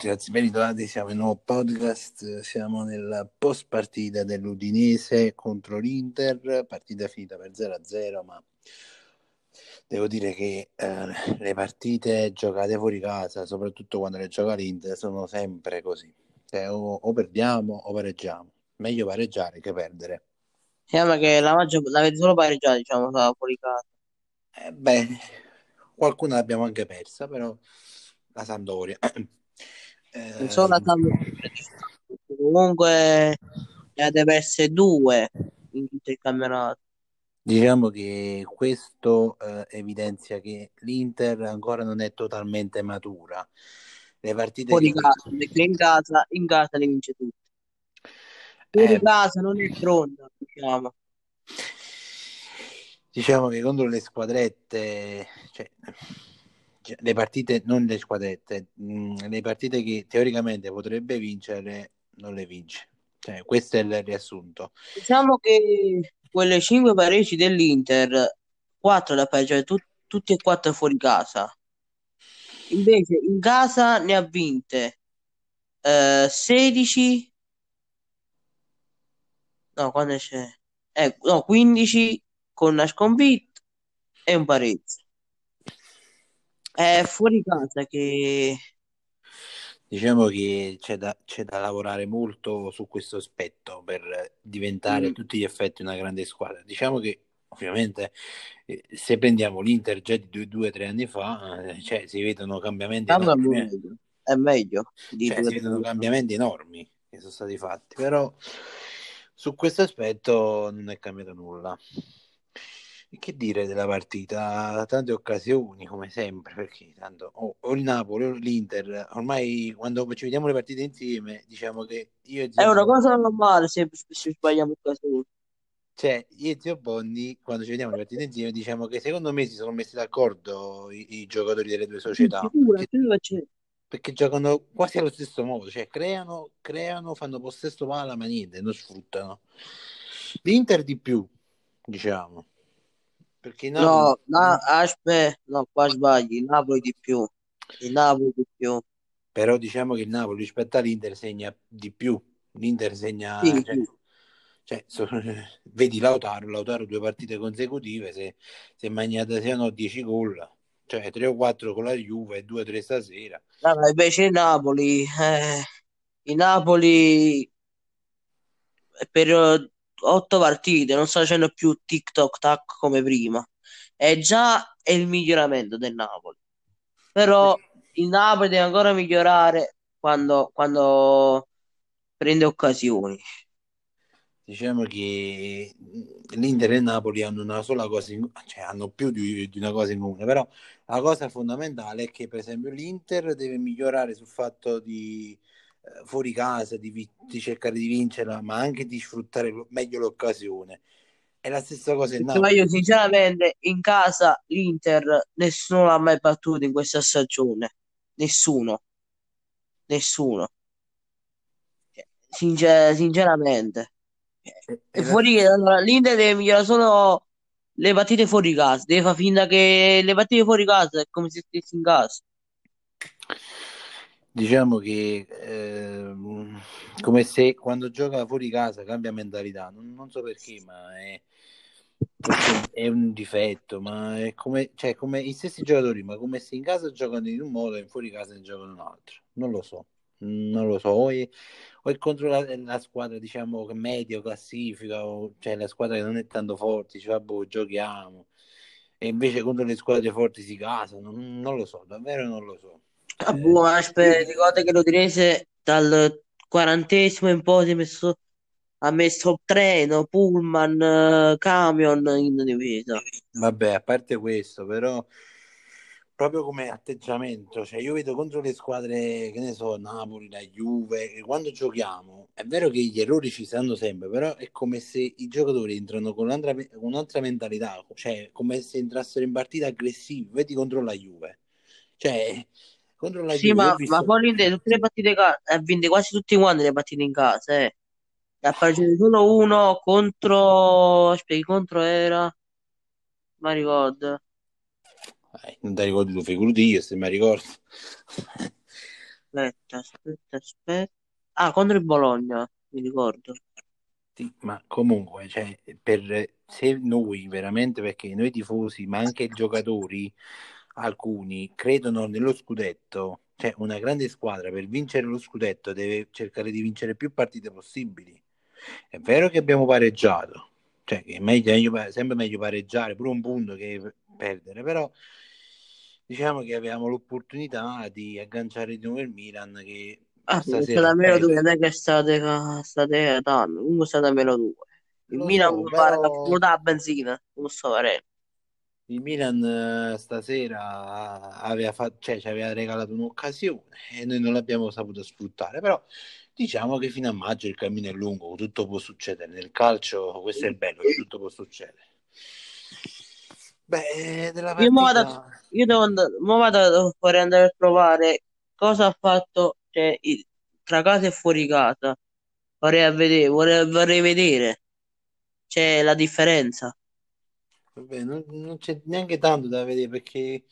tutti ragazzi, ben ritrovati, siamo in un nuovo podcast, siamo nella post partita dell'Udinese contro l'Inter, partita finita per 0-0, ma devo dire che eh, le partite giocate fuori casa, soprattutto quando le gioca l'Inter, sono sempre così, cioè, o, o perdiamo o pareggiamo, meglio pareggiare che perdere. Sembra che la maggior l'avete solo pareggiata, diciamo, fuori casa. Eh, beh, qualcuna l'abbiamo anche persa, però la Sampdoria. Eh, Non solo la Sampdoria, comunque ne avete perse due in tutto il campionato. Diciamo che questo eh, evidenzia che l'Inter ancora non è totalmente matura. Le partite Fuori che- casa, perché in casa, in casa le vince tutte. Fuori Eh, casa non è pronta, diciamo. diciamo che contro le squadrette, cioè, le partite, non le squadrette, mh, le partite che teoricamente potrebbe vincere, non le vince. Cioè, questo è il riassunto. Diciamo che quelle cinque pareggi dell'Inter, quattro da pareggiare, tu- tutti e quattro fuori casa. Invece in casa ne ha vinte eh, 16, no, quando c'è? Eh, no, 15 con una sconfitta e un pareggio. È fuori casa che Diciamo che c'è da, c'è da lavorare molto su questo aspetto per diventare a Mm. tutti gli effetti una grande squadra. Diciamo che ovviamente eh, se prendiamo l'Inter già di due, due o tre anni fa, eh, cioè, si vedono cambiamenti Tanto è enormi, eh. meglio, è meglio di Cioè, si vedono cambiamenti enormi che sono stati fatti, però su questo aspetto non è cambiato nulla. E che dire della partita? Tante occasioni, come sempre, perché tanto o, o il Napoli o l'Inter, ormai quando ci vediamo le partite insieme, diciamo che io e È una zio, cosa normale se se sbagliamo occasioni. cioè, io e zio Bondi, quando ci vediamo le partite insieme, diciamo che secondo me si sono messi d'accordo i, i giocatori delle due società, sicuro, perché, perché giocano quasi allo stesso modo, cioè creano, creano, fanno possesso palla, ma niente, non sfruttano. L'Inter di più, diciamo, perché Napoli... No, no, aspetta, no, qua sbagli, il Napoli di più, il Napoli di più. Però diciamo che il Napoli rispetto all'Inter segna di più. L'Inter segna, Sì, cioè, sì. cioè, so- vedi Lautaro, Lautaro due partite consecutive, se, se magnate siano 10 gol, cioè 3 o 4 con la Juve e 2 o 3 stasera. No, ma invece il Napoli, eh, il Napoli per otto partite non sta facendo più tic-toc tac come prima. È già è il miglioramento del Napoli. Però il Napoli deve ancora migliorare quando, quando prende occasioni. Diciamo che l'Inter e il Napoli hanno una sola cosa, in, cioè hanno più di, di una cosa in comune, però la cosa fondamentale è che per esempio l'Inter deve migliorare sul fatto di fuori casa, di, vi- di cercare di vincerla, ma anche di sfruttare meglio l'occasione. È la stessa cosa il Perché ma Napoli. io sinceramente in casa l'Inter nessuno l'ha mai battuto in questa stagione. Nessuno, nessuno. Sincer- sinceramente. E è la fuori, allora, l'Inter deve migliorare solo le partite fuori casa. Deve far finta che le partite fuori casa è come se stessi in casa. Diciamo che ehm, come se quando gioca fuori casa cambia mentalità, non, non so perché, ma è, è un difetto, ma è come, cioè, come i stessi giocatori, ma come se in casa giocano in un modo e fuori casa ne giocano in un altro. Non lo so, non lo so. O è, o è contro la, la squadra, diciamo, medio classifica, o, cioè la squadra che non è tanto forte, dice, vabbè, giochiamo. E invece contro le squadre forti si casano, non, non lo so, davvero non lo so. Ah, boh, aspetta, ricorda che l'Udinese dal quarantesimo in poi si è messo, ha messo treno, pullman, eh, camion in difesa. Vabbè, a parte questo, però proprio come atteggiamento, cioè io vedo contro le squadre, che ne so, Napoli, la Juve, che quando giochiamo, è vero che gli errori ci stanno sempre, però è come se i giocatori entrano con un'altra, un'altra mentalità, cioè come se entrassero in partita aggressivi, vedi contro la Juve, cioè contro la Sì, Juve ma, ma visto... poi l'Inter tutte le partite ca- ha vinto quasi tutte quante le partite in casa, eh. Ha pareggiato solo uno contro... Aspetta, contro era... Ma ricordo. Eh, non ti ricordi tu, figurati io se mi ricordo. Aspetta, aspetta, aspetta. Ah, contro il Bologna, mi ricordo. Sì, ma comunque, cioè, per, se noi veramente, perché noi tifosi, ma anche i giocatori, alcuni, credono nello scudetto, cioè una grande squadra per vincere lo scudetto deve cercare di vincere più partite possibili. È vero che abbiamo pareggiato, cioè che è meglio, sempre meglio pareggiare pure un punto che perdere, però diciamo che avevamo l'opportunità di agganciare di nuovo il Milan che Ah, stasera meno due, non è che state, state tanto, comunque è stata meno due. Il Lo Milan so, però fuga a benzina, non so fare. Il Milan eh, stasera aveva, fatto, cioè, ci aveva regalato un'occasione e noi non l'abbiamo saputo sfruttare, però diciamo che fino a maggio il cammino è lungo, tutto può succedere. Nel calcio questo è il bello, tutto può succedere. Beh, della Io mo vado, partita... io devo andare, mo vado, vorrei andare a provare cosa ha fatto cioè, tra casa e fuori casa. Vorrei vedere, vorrei, vorrei vedere, c'è la differenza. Vabbè, non, non c'è neanche tanto da vedere perché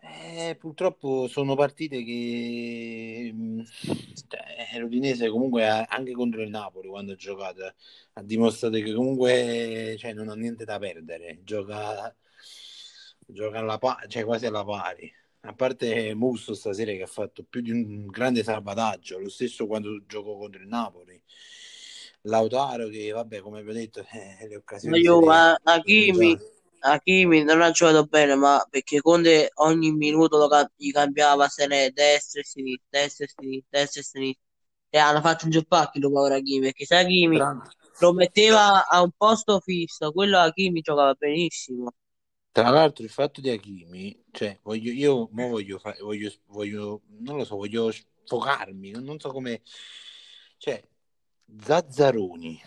eh, purtroppo sono partite che cioè, l'Udinese comunque ha- anche contro il Napoli quando ha giocato ha dimostrato che comunque cioè, non ha niente da perdere, gioca, gioca alla pa- cioè, quasi alla pari. A parte Musso stasera che ha fatto più di un grande salvataggio, lo stesso quando giocò contro il Napoli. Lautaro che vabbè come vi ho detto eh, le Ma occasioni io, se le a, ha Hakimi. Hakimi non ha giocato bene, ma perché Conte ogni minuto lo cam- gli cambiava se ne destra e sinistra, destra e sinistra, destra e sinistra. E hanno fatto un giocacchi lo povero Hakimi, perché se Hakimi lo metteva a un posto fisso, quello Hakimi giocava benissimo. tra l'altro il fatto di Hakimi, cioè voglio, io mo voglio, fa- voglio, voglio, non lo so, voglio sfogarmi, non, non so come, cioè Zazzaroni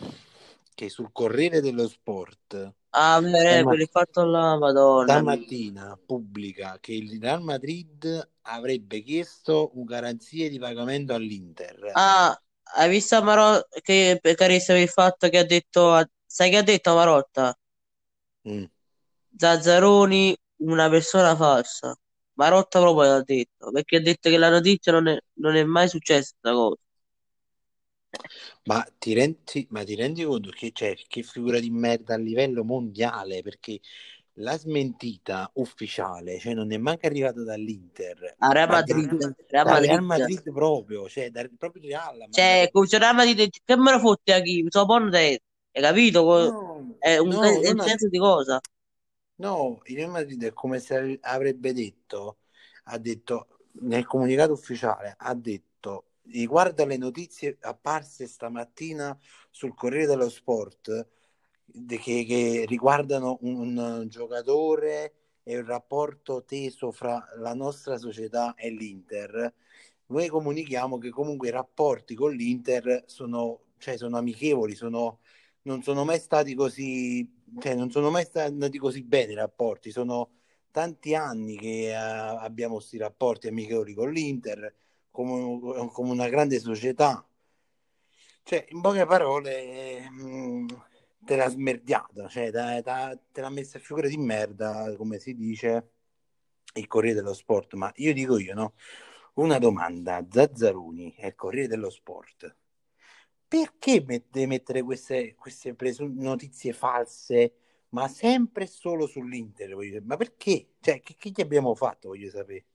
che sul Corriere dello Sport Ah, vero, stama- quello fatto là, madonna stamattina pubblica che il Real Madrid avrebbe chiesto un garanzie di pagamento all'Inter. Ah, hai visto Marotta che Caressa per il fatto che ha detto, sai che ha detto Marotta? Mm. Zazzaroni, una persona falsa. Marotta proprio l'ha detto, perché ha detto che la notizia non è, non è mai successa questa cosa. Ma ti rendi, ma ti rendi conto che c'è che figura di merda a livello mondiale? Perché la smentita ufficiale, cioè non è manco arrivata dall'Inter, A Real Madrid, Real dal Real Madrid. Madrid proprio, cioè dal proprio Real. Cioè, se Real Madrid che me lo fotti a chi? So buono te. Hai capito? No, È un, no, è un senso di cosa? no, il Real Madrid è come se avrebbe detto, ha detto nel comunicato ufficiale, ha detto riguardo alle notizie apparse stamattina sul Corriere dello Sport che, che riguardano un, un giocatore e un rapporto teso fra la nostra società e l'Inter, noi comunichiamo che comunque i rapporti con l'Inter sono, cioè, sono amichevoli, sono, non sono mai stati così, cioè, non sono mai stati così bene i rapporti, sono tanti anni che eh, abbiamo questi rapporti amichevoli con l'Inter come, come una grande società. Cioè, in poche parole, mh, te l'ha smerdiata, cioè, te, te- te l'ha messa a figura di merda, come si dice, il Corriere dello Sport. Ma io dico io, no? Una domanda, Zazzaroni e Corriere dello Sport. Perché deve mettere queste, queste presu- notizie false, ma sempre solo sull'Inter? Ma perché? Cioè, che, che gli abbiamo fatto, voglio sapere?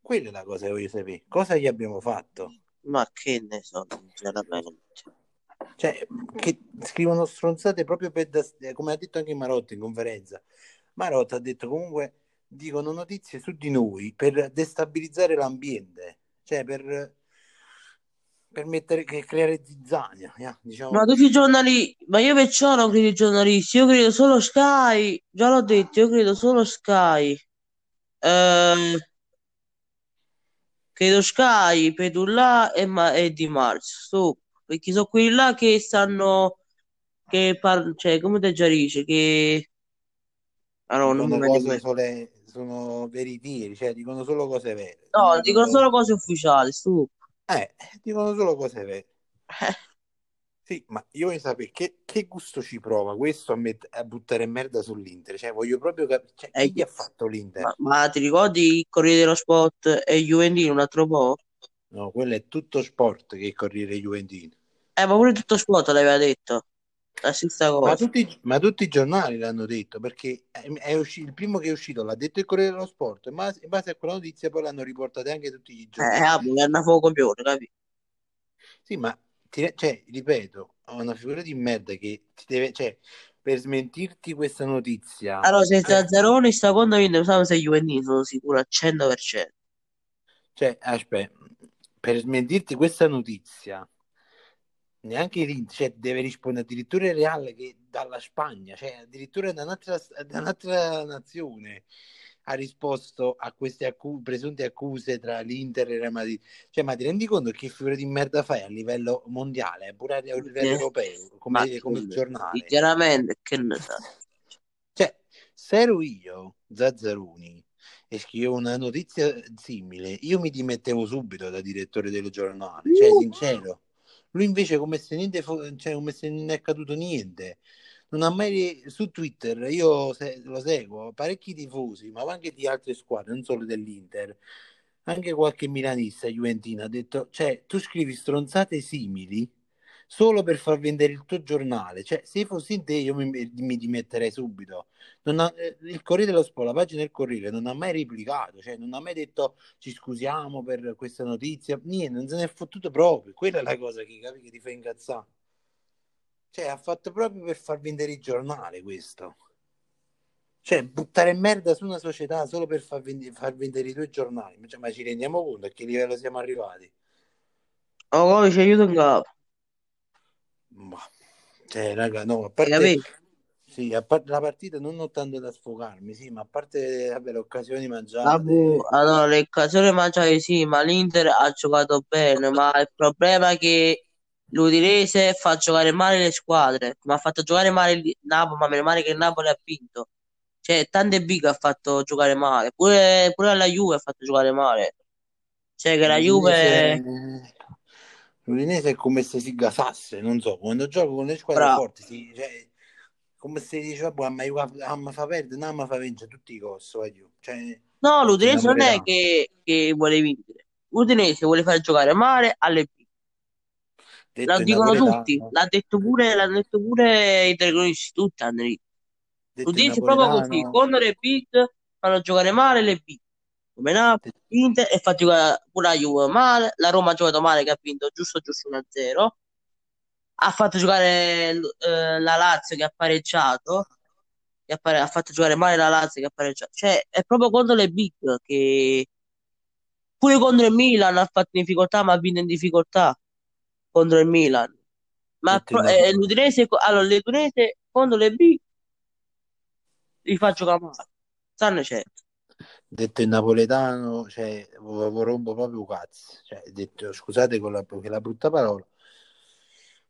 Quella è la cosa che voglio sapere. Cosa gli abbiamo fatto? Ma che ne so, sinceramente. Cioè, che scrivono stronzate proprio per, da- eh, come ha detto anche Marotta in conferenza. Marotta ha detto comunque, dicono notizie su di noi per destabilizzare l'ambiente, cioè per, per mettere, che creare zizzania, eh, diciamo Ma tutti i giornali, ma io perciò non credo ai giornalisti, io credo solo Sky, già l'ho detto, io credo solo Sky. Ehm, credo Sky, Pedulla e, Ma- e Di Marzio, stop. perché sono quelli là che stanno, che parlano, cioè, come te già dice, che... Ah no, non dicono cose sole, sono veritieri, cioè dicono solo cose vere. No, dicono cose- solo cose ufficiali, stop. Eh, dicono solo cose vere. Sì, ma io voglio sapere che, che gusto ci prova questo a, met- a buttare merda sull'Inter. Cioè, voglio proprio capire cioè, chi Eh, gli ha fatto l'Inter? ma, ma ti ricordi il Corriere dello Sport e Juventino un altro po'? No, quello è tutto sport che è il Corriere Juventino. Eh, ma pure tutto sport l'aveva detto. La stessa Ma cosa. tutti, ma tutti i giornali l'hanno detto perché è, è usci- il primo che è uscito l'ha detto il Corriere dello Sport, ma in base a quella notizia poi l'hanno riportate anche tutti gli Eh, giornali. ah, perché hanno fuoco copione, capito? Sì, ma ti- cioè, ripeto, è una figura di merda che ti deve, cioè, per smentirti questa notizia, Allora, se cioè, Zazzaroni sta quando vince, sappiamo se Juventino sono sicuro al 100%. cioè, aspetta, per smentirti questa notizia, neanche l'Inter, cioè, deve rispondere addirittura il Real che dalla Spagna, cioè addirittura da un'altra, da un'altra nazione ha risposto a queste accu- presunte accuse tra l'Inter e il Real Madrid. Cioè, ma ti rendi conto che figura di merda fai a livello mondiale, pure a livello Eh, europeo, come, come giornale? chiaramente, che ne sa. Cioè, se ero io, Zazzaroni, e scrivevo una notizia simile, io mi dimettevo subito da direttore del giornale, cioè sincero. Lui invece come se niente, fo- cioè, come se non è accaduto niente. Non ha mai su Twitter, io se- lo seguo, parecchi tifosi, ma anche di altre squadre, non solo dell'Inter, anche qualche milanista, Juventina, ha detto, cioè, tu scrivi stronzate simili solo per far vendere il tuo giornale. Cioè, se fossi in te, io mi, mi dimetterei subito. Ha- eh, il Corriere dello Sport, la pagina del Corriere, non ha mai replicato, cioè non ha mai detto ci scusiamo per questa notizia, niente, non se ne è fottuto proprio. Quella è la cosa che, capi, che ti fa incazzare. Cioè, ha fatto proprio per far vendere il giornale questo. Cioè, buttare merda su una società solo per far, vend- far vendere i tuoi giornali. Ma, cioè, ma ci rendiamo conto a che livello siamo arrivati? Oh, come ci aiuta in capo, Ma, cioè, raga, no, a parte, sì, a parte la partita non ho tanto da sfogarmi, sì, ma a parte vabbè, le occasioni Ah, mangiate, boh, allora, le occasioni mangiate sì, ma l'Inter ha giocato bene, ma il problema è che l'Udinese fa giocare male le squadre, ma ha fatto giocare male il Napoli, ma meno male che il Napoli ha vinto. Cioè, tante big ha fatto giocare male, pure, pure alla Juve ha fatto giocare male. Cioè, che la Juve... l'Udinese, è come se si gasasse, non so, quando gioco con le squadre Bravo. forti, si, cioè, come se dice, vabbè, ma ah, mi fa perdere, no, mi fa vincere tutti i costi, voglio. Cioè, No, l'Udinese non è che, che vuole vincere. L'Udinese vuole far giocare male alle Lo dicono tutti, l'ha detto pure, l'hanno detto pure i telecronisti, tutti in L'Udinese è proprio così, contro le big fanno giocare male le big, come Napoli, Inter e fa giocare pure la Juve male, la Roma ha giocato male che ha vinto giusto giusto 1-0, ha fatto giocare eh, la Lazio che ha pareggiato, che ha, pare- ha fatto giocare male la Lazio che ha pareggiato, cioè è proprio contro le big che pure contro il Milan ha fatto in difficoltà ma ha vinto in difficoltà contro il Milan. Ma pro- eh, l'Udinese, allora, l'Udinese contro le big li fa giocare male, sanno certo. detto in napoletano, cioè, rompo proprio cazzo. Cioè, detto, scusate con la, la brutta parola,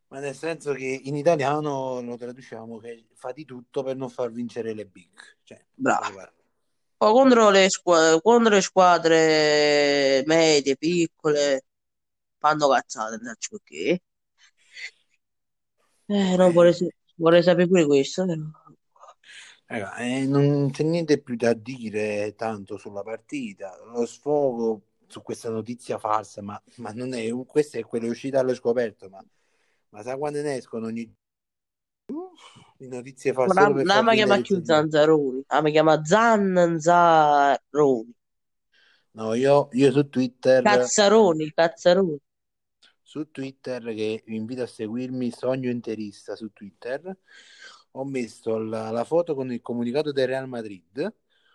ma nel senso che in italiano lo traduciamo che fa di tutto per non far vincere le big. Cioè, Bravo. contro le squadre, contro le squadre medie, piccole, fanno cazzate, so perché. Eh, non vorrei, sa- vorrei sapere pure questo, però. Eh, non c'è niente più da dire tanto sulla partita. Lo sfogo su questa notizia falsa, ma, ma non è questa è quella uscita allo scoperto. Ma, ma sai quando ne escono ogni di notizie false non far mi chiama più? Zanzaroni, ah, mi chiama Zanzaroni. No, io, io su Twitter, Cazzaroni, Cazzaroni. Su Twitter, che vi invito a seguirmi, Sogno Interista su Twitter, ho messo la, la foto con il comunicato del Real Madrid,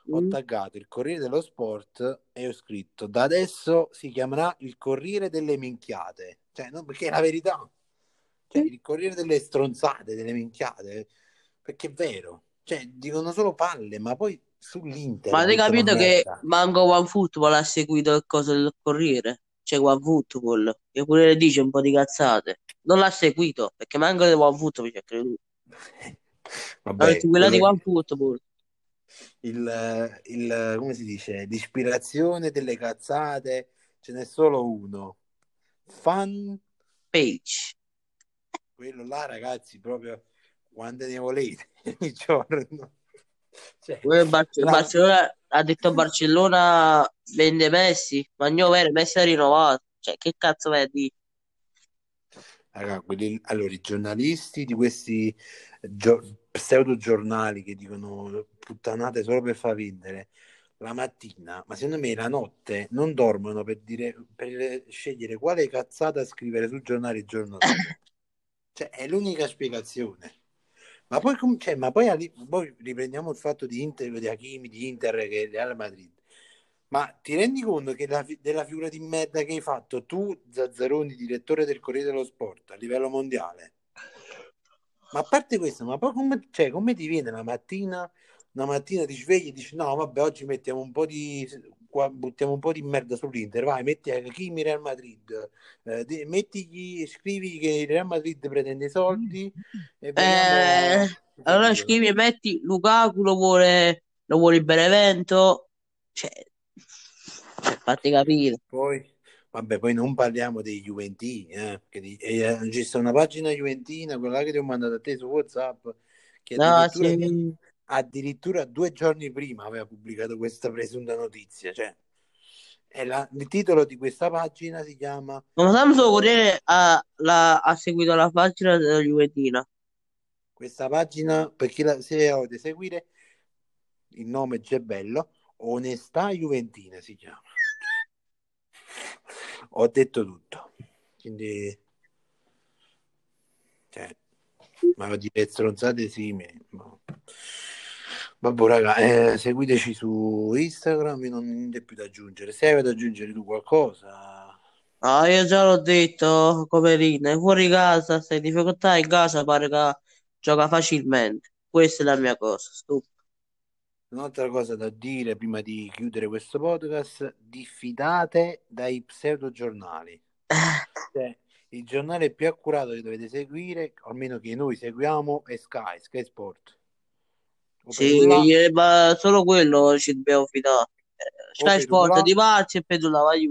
ho Mm. taggato il Corriere dello Sport e ho scritto da adesso si chiamerà il Corriere delle Minchiate, cioè, no, perché è la verità, cioè il Corriere delle Stronzate, delle Minchiate, perché è vero, cioè dicono solo palle, ma poi sull'Inter Ma hai capito che manco OneFootball ha seguito il coso del Corriere? C'è OneFootball, che pure le dice un po' di cazzate. Non l'ha seguito, perché manco di OneFootball ci ha creduto. Vabbè, quella di OneFootball. il, il- come si dice, l'ispirazione delle cazzate ce n'è solo uno. Fan Page. quello là, ragazzi, proprio quando ne volete, ogni giorno. Poi Bar- Barcellona ha detto Barcellona vende Messi, ma no, vero, Messi ha rinnovato. Cioè, che cazzo vai a dire? raga, quelli- allora, i giornalisti di questi gio- pseudo giornali che dicono puttanate solo per far vendere la mattina, ma secondo me la notte non dormono per dire, per scegliere quale cazzata scrivere sul giornale il giorno dopo. Cioè, è l'unica spiegazione. Ma poi, cioè, ma poi, poi riprendiamo il fatto di Inter, di Hakimi, di Inter che Real Madrid. Ma ti rendi conto che la della figura di merda che hai fatto tu, Zazzaroni, direttore del Corriere dello Sport a livello mondiale? Ma a parte questo, ma poi come, cioè, come ti viene la mattina, una mattina ti svegli e dici no, vabbè, oggi mettiamo un po' di, qua, buttiamo un po' di merda sull'Inter, vai, metti Hakimi Real Madrid, eh, mettigli, scrivi che il Real Madrid pretende i soldi e vediamo... Eh, allora scrivi e metti Lukaku lo vuole, lo vuole il Benevento. Cioè, cioè, fatti capire. Poi, vabbè, poi non parliamo dei Juventini, eh, di- eh, c'è una pagina Juventina, quella che ti ho mandato a te su WhatsApp, che No, sì. Addirittura due giorni prima aveva pubblicato questa presunta notizia. Cioè, la- il titolo di questa pagina si chiama Ma Samsung Corriere ha, la- ha seguito la pagina della Juventina. questa pagina, per chi la, se volete seguire, il nome è già bello, Onestà Juventina si chiama. Ho detto tutto. Quindi, cioè, ma dire stronzate simili. ma- Vabbè, raga, eh, seguiteci su Instagram, non ho niente più da aggiungere. Se avete da aggiungere tu qualcosa, Ah, io già l'ho detto, Coperina, è fuori casa, stai in difficoltà in casa, pare che gioca facilmente. Questa è la mia cosa, stupido. un'altra cosa da dire prima di chiudere questo podcast, diffidate dai pseudo giornali. Cioè, il giornale più accurato che dovete seguire, almeno che noi seguiamo, è Sky, Sky Sport. Sì, eh, ma solo quello ci dobbiamo fidare. Eh, Sky Sport di Marzi e Pedula, vai.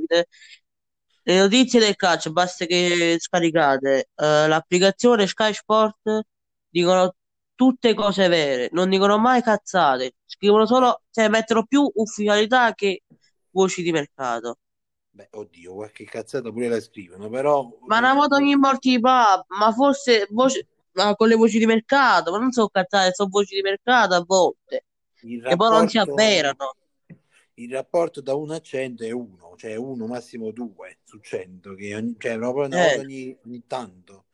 Le notizie del calcio, basta che scaricate eh, l'applicazione Sky Sport, dicono tutte cose vere, non dicono mai cazzate, scrivono solo, cioè mettono più ufficialità che voci di mercato. Beh, oddio, qualche cazzata pure la scrivono, però... Ma una volta ogni morti pub, ma forse voce- ma con le voci di mercato, ma non so cazzate, sono voci di mercato a volte, Il che poi non si rapporto- avverano. Il rapporto da 1 a 100 è 1, cioè 1 massimo 2 su 100, che ogni, cioè proprio Eh. ogni, ogni tanto.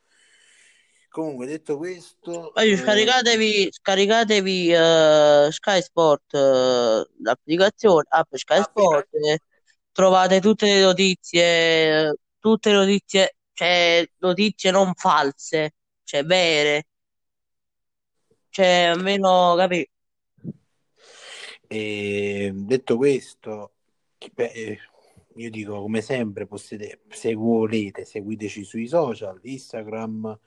Comunque, detto questo... Poi eh, scaricatevi, scaricatevi eh, Sky Sport, eh, l'applicazione, app Sky Sport, e trovate tutte le notizie, tutte le notizie, cioè notizie non false, cioè vere, cioè almeno capì. E detto questo, beh, eh, io dico come sempre, potete, se volete, seguiteci sui social, Instagram,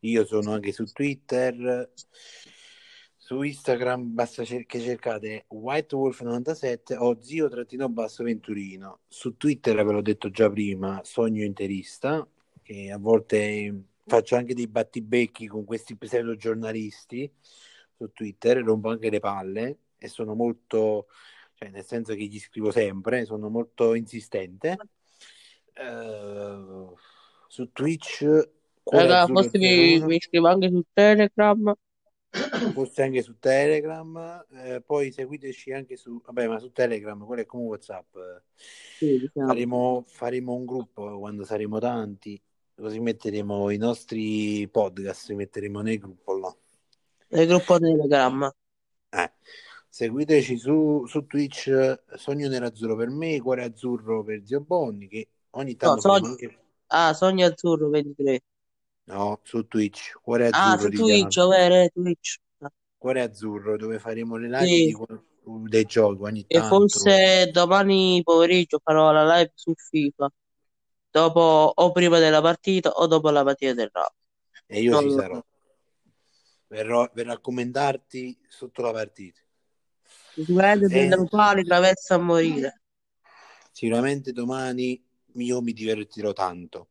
io sono anche su Twitter. Su Instagram basta cer- che cercate WhiteWolf97 o zio-venturino. Su Twitter ve l'ho detto già prima, sogno interista, che a volte faccio anche dei battibecchi con questi pseudo giornalisti su Twitter, rompo anche le palle e sono molto, cioè nel senso che gli scrivo sempre, sono molto insistente. Eh, su Twitch, Raga, forse mi, 01, mi iscrivo anche su Telegram. forse anche su Telegram, eh, poi seguiteci anche su, vabbè, ma su Telegram, quello è come WhatsApp. Sì, diciamo. Faremo, faremo un gruppo quando saremo tanti, così metteremo i nostri podcast, li metteremo nel gruppo là. Nel gruppo Telegram. Eh, seguiteci su, su Twitch Sogno Nerazzurro per me, Cuore Azzurro per Zio Bonni, che ogni tanto Sogno- faremo anche... Ah, Sogno Azzurro 23. No, su Twitch, Cuore Ah, Azzurro su di Twitch, Diana. vero, eh, Twitch. Cuore Azzurro, dove faremo le live Sì. di dei giochi ogni E tanto. forse domani pomeriggio farò la live su FIFA. Dopo o prima della partita o dopo la partita del Napoli. E io Non ci sarò. Verrò, verrò a commentarti sotto la partita. Sicuramente Eh. prendono pali, traversa a morire. Sicuramente domani io mi divertirò tanto.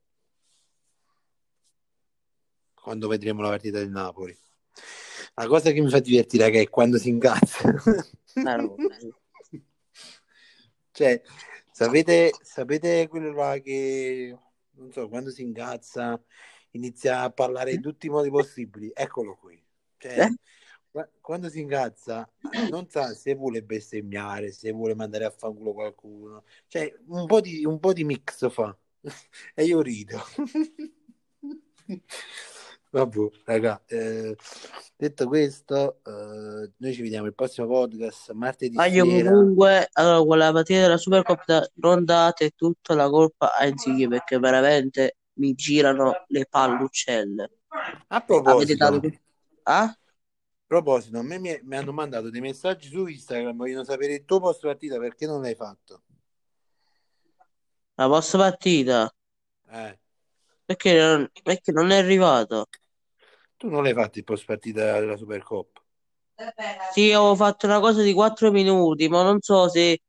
quando vedremo la partita del Napoli. La cosa che mi fa divertire è quando si incazza. Eh, cioè, sapete, sapete quello là che, non so, quando si incazza inizia a parlare in tutti i modi possibili? Eccolo qui. Cioè, Eh? qua- quando si incazza non sa se vuole bestemmiare, se vuole mandare a fanculo qualcuno. Cioè, un po' di, un po' di mix fa. E io rido. Vabbè, raga, eh, detto questo, eh, noi ci vediamo il prossimo podcast martedì Ma io sera. comunque, allora, quella partita della Supercoppa non date tutta la colpa a Insigne perché veramente mi girano le palluccelle. A Avete dato... proposito, Ah? a proposito, a me mi, mi hanno mandato dei messaggi su Instagram, vogliono sapere il tuo post partita perché non l'hai fatto. La vostra partita? Eh, Perché non, perché non è arrivato? Tu non l'hai fatto il post partita della Supercoppa. Sì, ho fatto una cosa di 4 minuti, ma non so se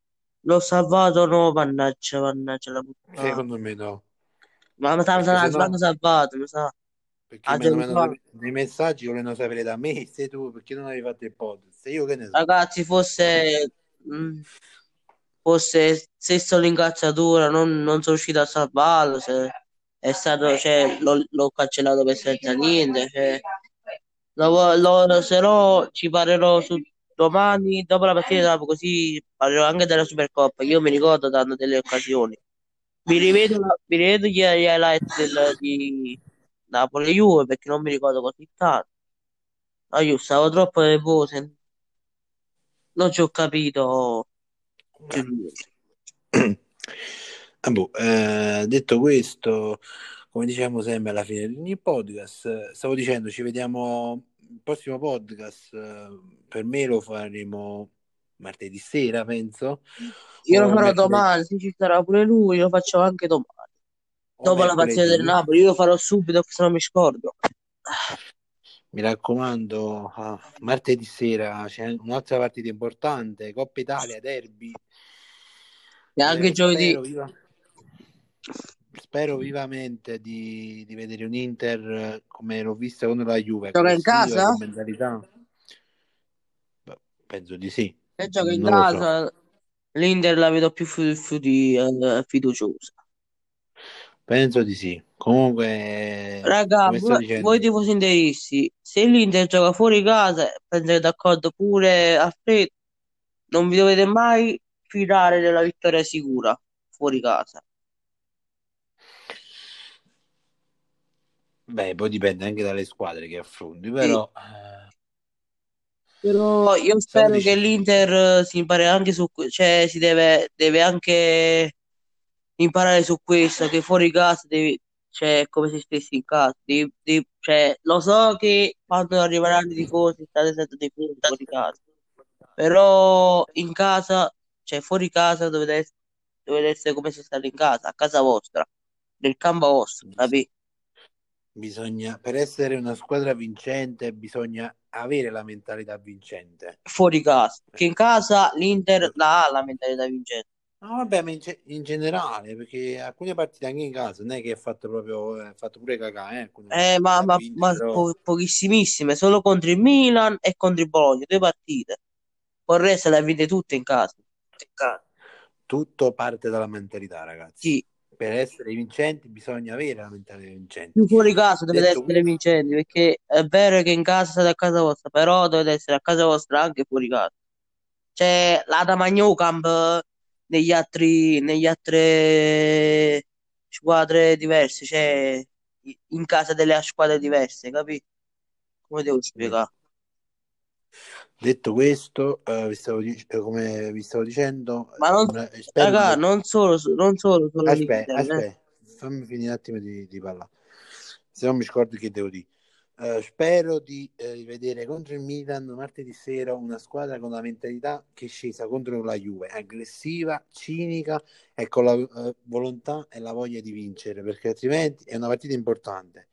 l'ho salvato o no, mannaggia, mannaggia la puttana. Secondo me no, Ma mi se hanno no, salvato, mi sa. perché Ah, mi hanno dei, messaggi, volevano sapere da me, sei tu, perché non hai fatto il podcast. Io che ne so. Ragazzi, fosse, mh, fosse stesso l'incazzatura, non, non sono riuscito a salvarlo, se è stato, cioè, l'ho l'ho cancellato per senza niente, cioè, lo- lo- se no ci parlerò su domani, dopo la partita, così parlerò anche della Supercoppa, io mi ricordo dando delle occasioni. Mi rivedo, mi rivedo gli, highlight del- di Napoli-Juve perché non mi ricordo così tanto. Ah, io stavo troppo nervoso, non ci ho capito più niente. Ah, boh, eh, detto questo, come diciamo sempre alla fine di ogni podcast, stavo dicendo, ci vediamo il prossimo podcast, eh, per me lo faremo martedì sera, penso, Io lo farò mercoledì, domani, se ci sarà pure lui, lo faccio anche domani. o Dopo la partita del mercoledì. Napoli, io lo farò subito, se no mi scordo. Mi raccomando, ah, martedì sera c'è un'altra partita importante, Coppa Italia, Derby. E anche Eh, giovedì. spero, spero vivamente di, di vedere un Inter eh, come l'ho vista contro la Juve, Gioca in casa? con mentalità. Penso di sì, Se gioca in non lo so. casa, l'Inter la vedo più eh, fiduciosa. Penso di sì. Comunque, Raga, voi, voi tifosi interisti, se l'Inter gioca fuori casa, prendete d'accordo pure Alfredo, non vi dovete mai fidare della vittoria sicura fuori casa. Beh, poi dipende anche dalle squadre che affronti, Sì. però eh, Però io spero che l'Inter eh, si impari anche su, cioè si deve, deve anche imparare su questo, che fuori casa devi, cioè, come se stessi in casa. Devi- devi- cioè, lo so che quando arriveranno i tifosi state senza tifosi fuori casa, però in casa, cioè fuori casa dovete, ess- dovete essere come se state in casa, a casa vostra, nel campo vostro, capì? Bisogna, per essere una squadra vincente, bisogna avere la mentalità vincente. Fuori casa, che in casa l'Inter la ha la mentalità vincente. No, vabbè, ma in, ge- in generale, perché alcune partite anche in casa non è che è fatto proprio, è fatto pure cagà, eh, Eh, ma, ha ma, vinto, ma però po- pochissimissime, solo contro il Milan e contro il Bologna, due partite. Poi il resto le ha vinte tutte in casa. In casa. tutto parte dalla mentalità, ragazzi. Sì, Per essere vincenti bisogna avere la mentalità vincente. più fuori casa dovete Detto essere questo, vincenti, perché è vero che in casa state a casa vostra, però dovete essere a casa vostra anche fuori casa. C'è la da Magnocamp eh, negli altri, negli altre squadre diverse, cioè in casa delle squadre diverse, capì? Come devo spiegare? Detto questo, eh, vi stavo dic- eh, come vi stavo dicendo, Ma non, eh, spero raga, di... non solo, non solo, solo Aspetta, eh. aspetta, fammi finire un attimo di, di parlare, se no mi scordo che devo dire. Eh, spero di eh, vedere contro il Milan martedì sera una squadra con la mentalità che è scesa contro la Juve, aggressiva, cinica e con la eh, volontà e la voglia di vincere, perché altrimenti è una partita importante.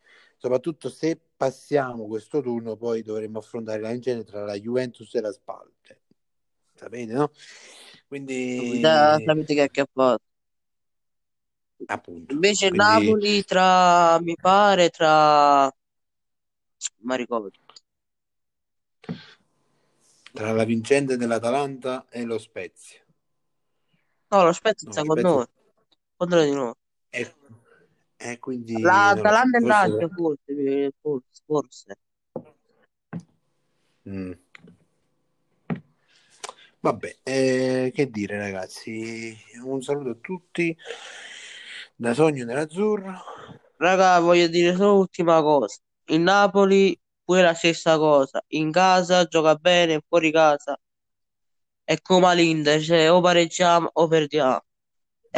Soprattutto se passiamo questo turno, poi dovremo affrontare la vincente tra la Juventus e la Spal. Cioè, sapete, no? Quindi, sapete che ha acchiappato. appunto, Invece quindi Napoli tra, mi pare, tra ma ricordo. Tra la vincente dell'Atalanta e lo Spezia. No, lo Spezia No, sta con Spezia- noi, contro di noi. E, e quindi... L'Atalanta è non lo so, l'altro, forse, forse, forse. Mm. Vabbè, eh, che dire ragazzi, un saluto a tutti da Sogno Nerazzurro. Raga, voglio dire solo l'ultima cosa. Il Napoli pure la stessa cosa. In casa gioca bene, fuori casa è come l'Inter, cioè o pareggiamo o perdiamo.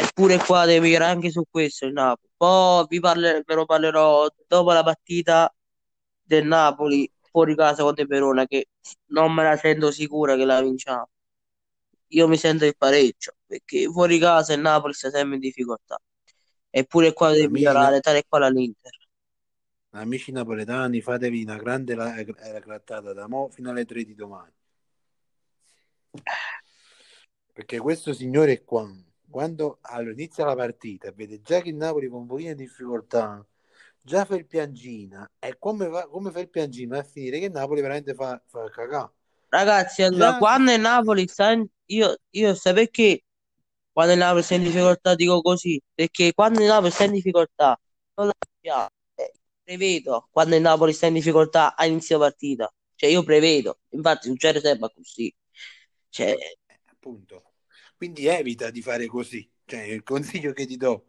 Eppure qua deve migliorare anche su questo il Napoli. Poi vi parlerò, ve lo parlerò dopo la partita del Napoli fuori casa contro il Verona, che non me la sento sicura che la vinciamo. Io mi sento il pareggio, perché fuori casa il Napoli sta sempre in difficoltà. Eppure qua deve Amico. migliorare, tale e quale l'Inter. Amici napoletani, fatevi una grande la- grattata da mo fino alle 3 di domani. Perché questo signore qua, quando allora, inizia la partita, vede già che il Napoli con un pochino di difficoltà, già fa il piangina, e come, va, come fa il piangina a finire che il Napoli veramente fa, fa cagà. Ragazzi, allora, Già- quando il Napoli sta in... Io, io sai perché quando il Napoli sta in difficoltà dico così? Perché quando il Napoli sta in difficoltà non la sappiamo. Eh, prevedo quando il Napoli sta in difficoltà a inizio partita. Cioè io prevedo, infatti succede sempre così. Cioè, appunto. Quindi evita di fare così. Cioè, il consiglio che ti do,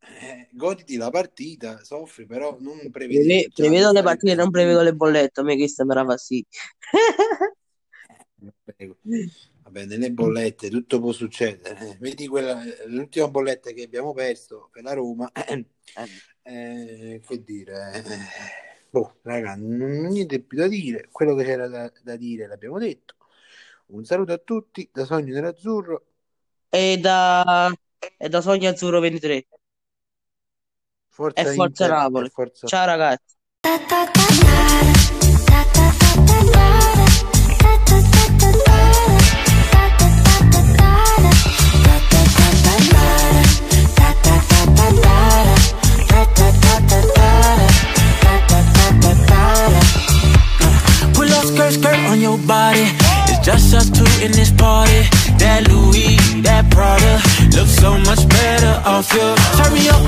eh, goditi la partita, soffri, però non prevedi. preve- già prevedo le partite, non prevedo le bollette, a me mi fa sì. Prego. Vabbè, nelle bollette tutto può succedere. Vedi quella, l'ultima bolletta che abbiamo perso per la Roma. Eh, che dire, eh, boh, raga, non niente più da dire. Quello che c'era da, da dire l'abbiamo detto. Un saluto a tutti da Sogno Nerazzurro. E da, e da Sogno Azzurro 23. Forza E forza Inter, Napoli. e forza- Ciao ragazzi. Pull up skirt, skirt on your body. Just us two in this party. That Louis, that Prada, looks so much better off you. Turn me up.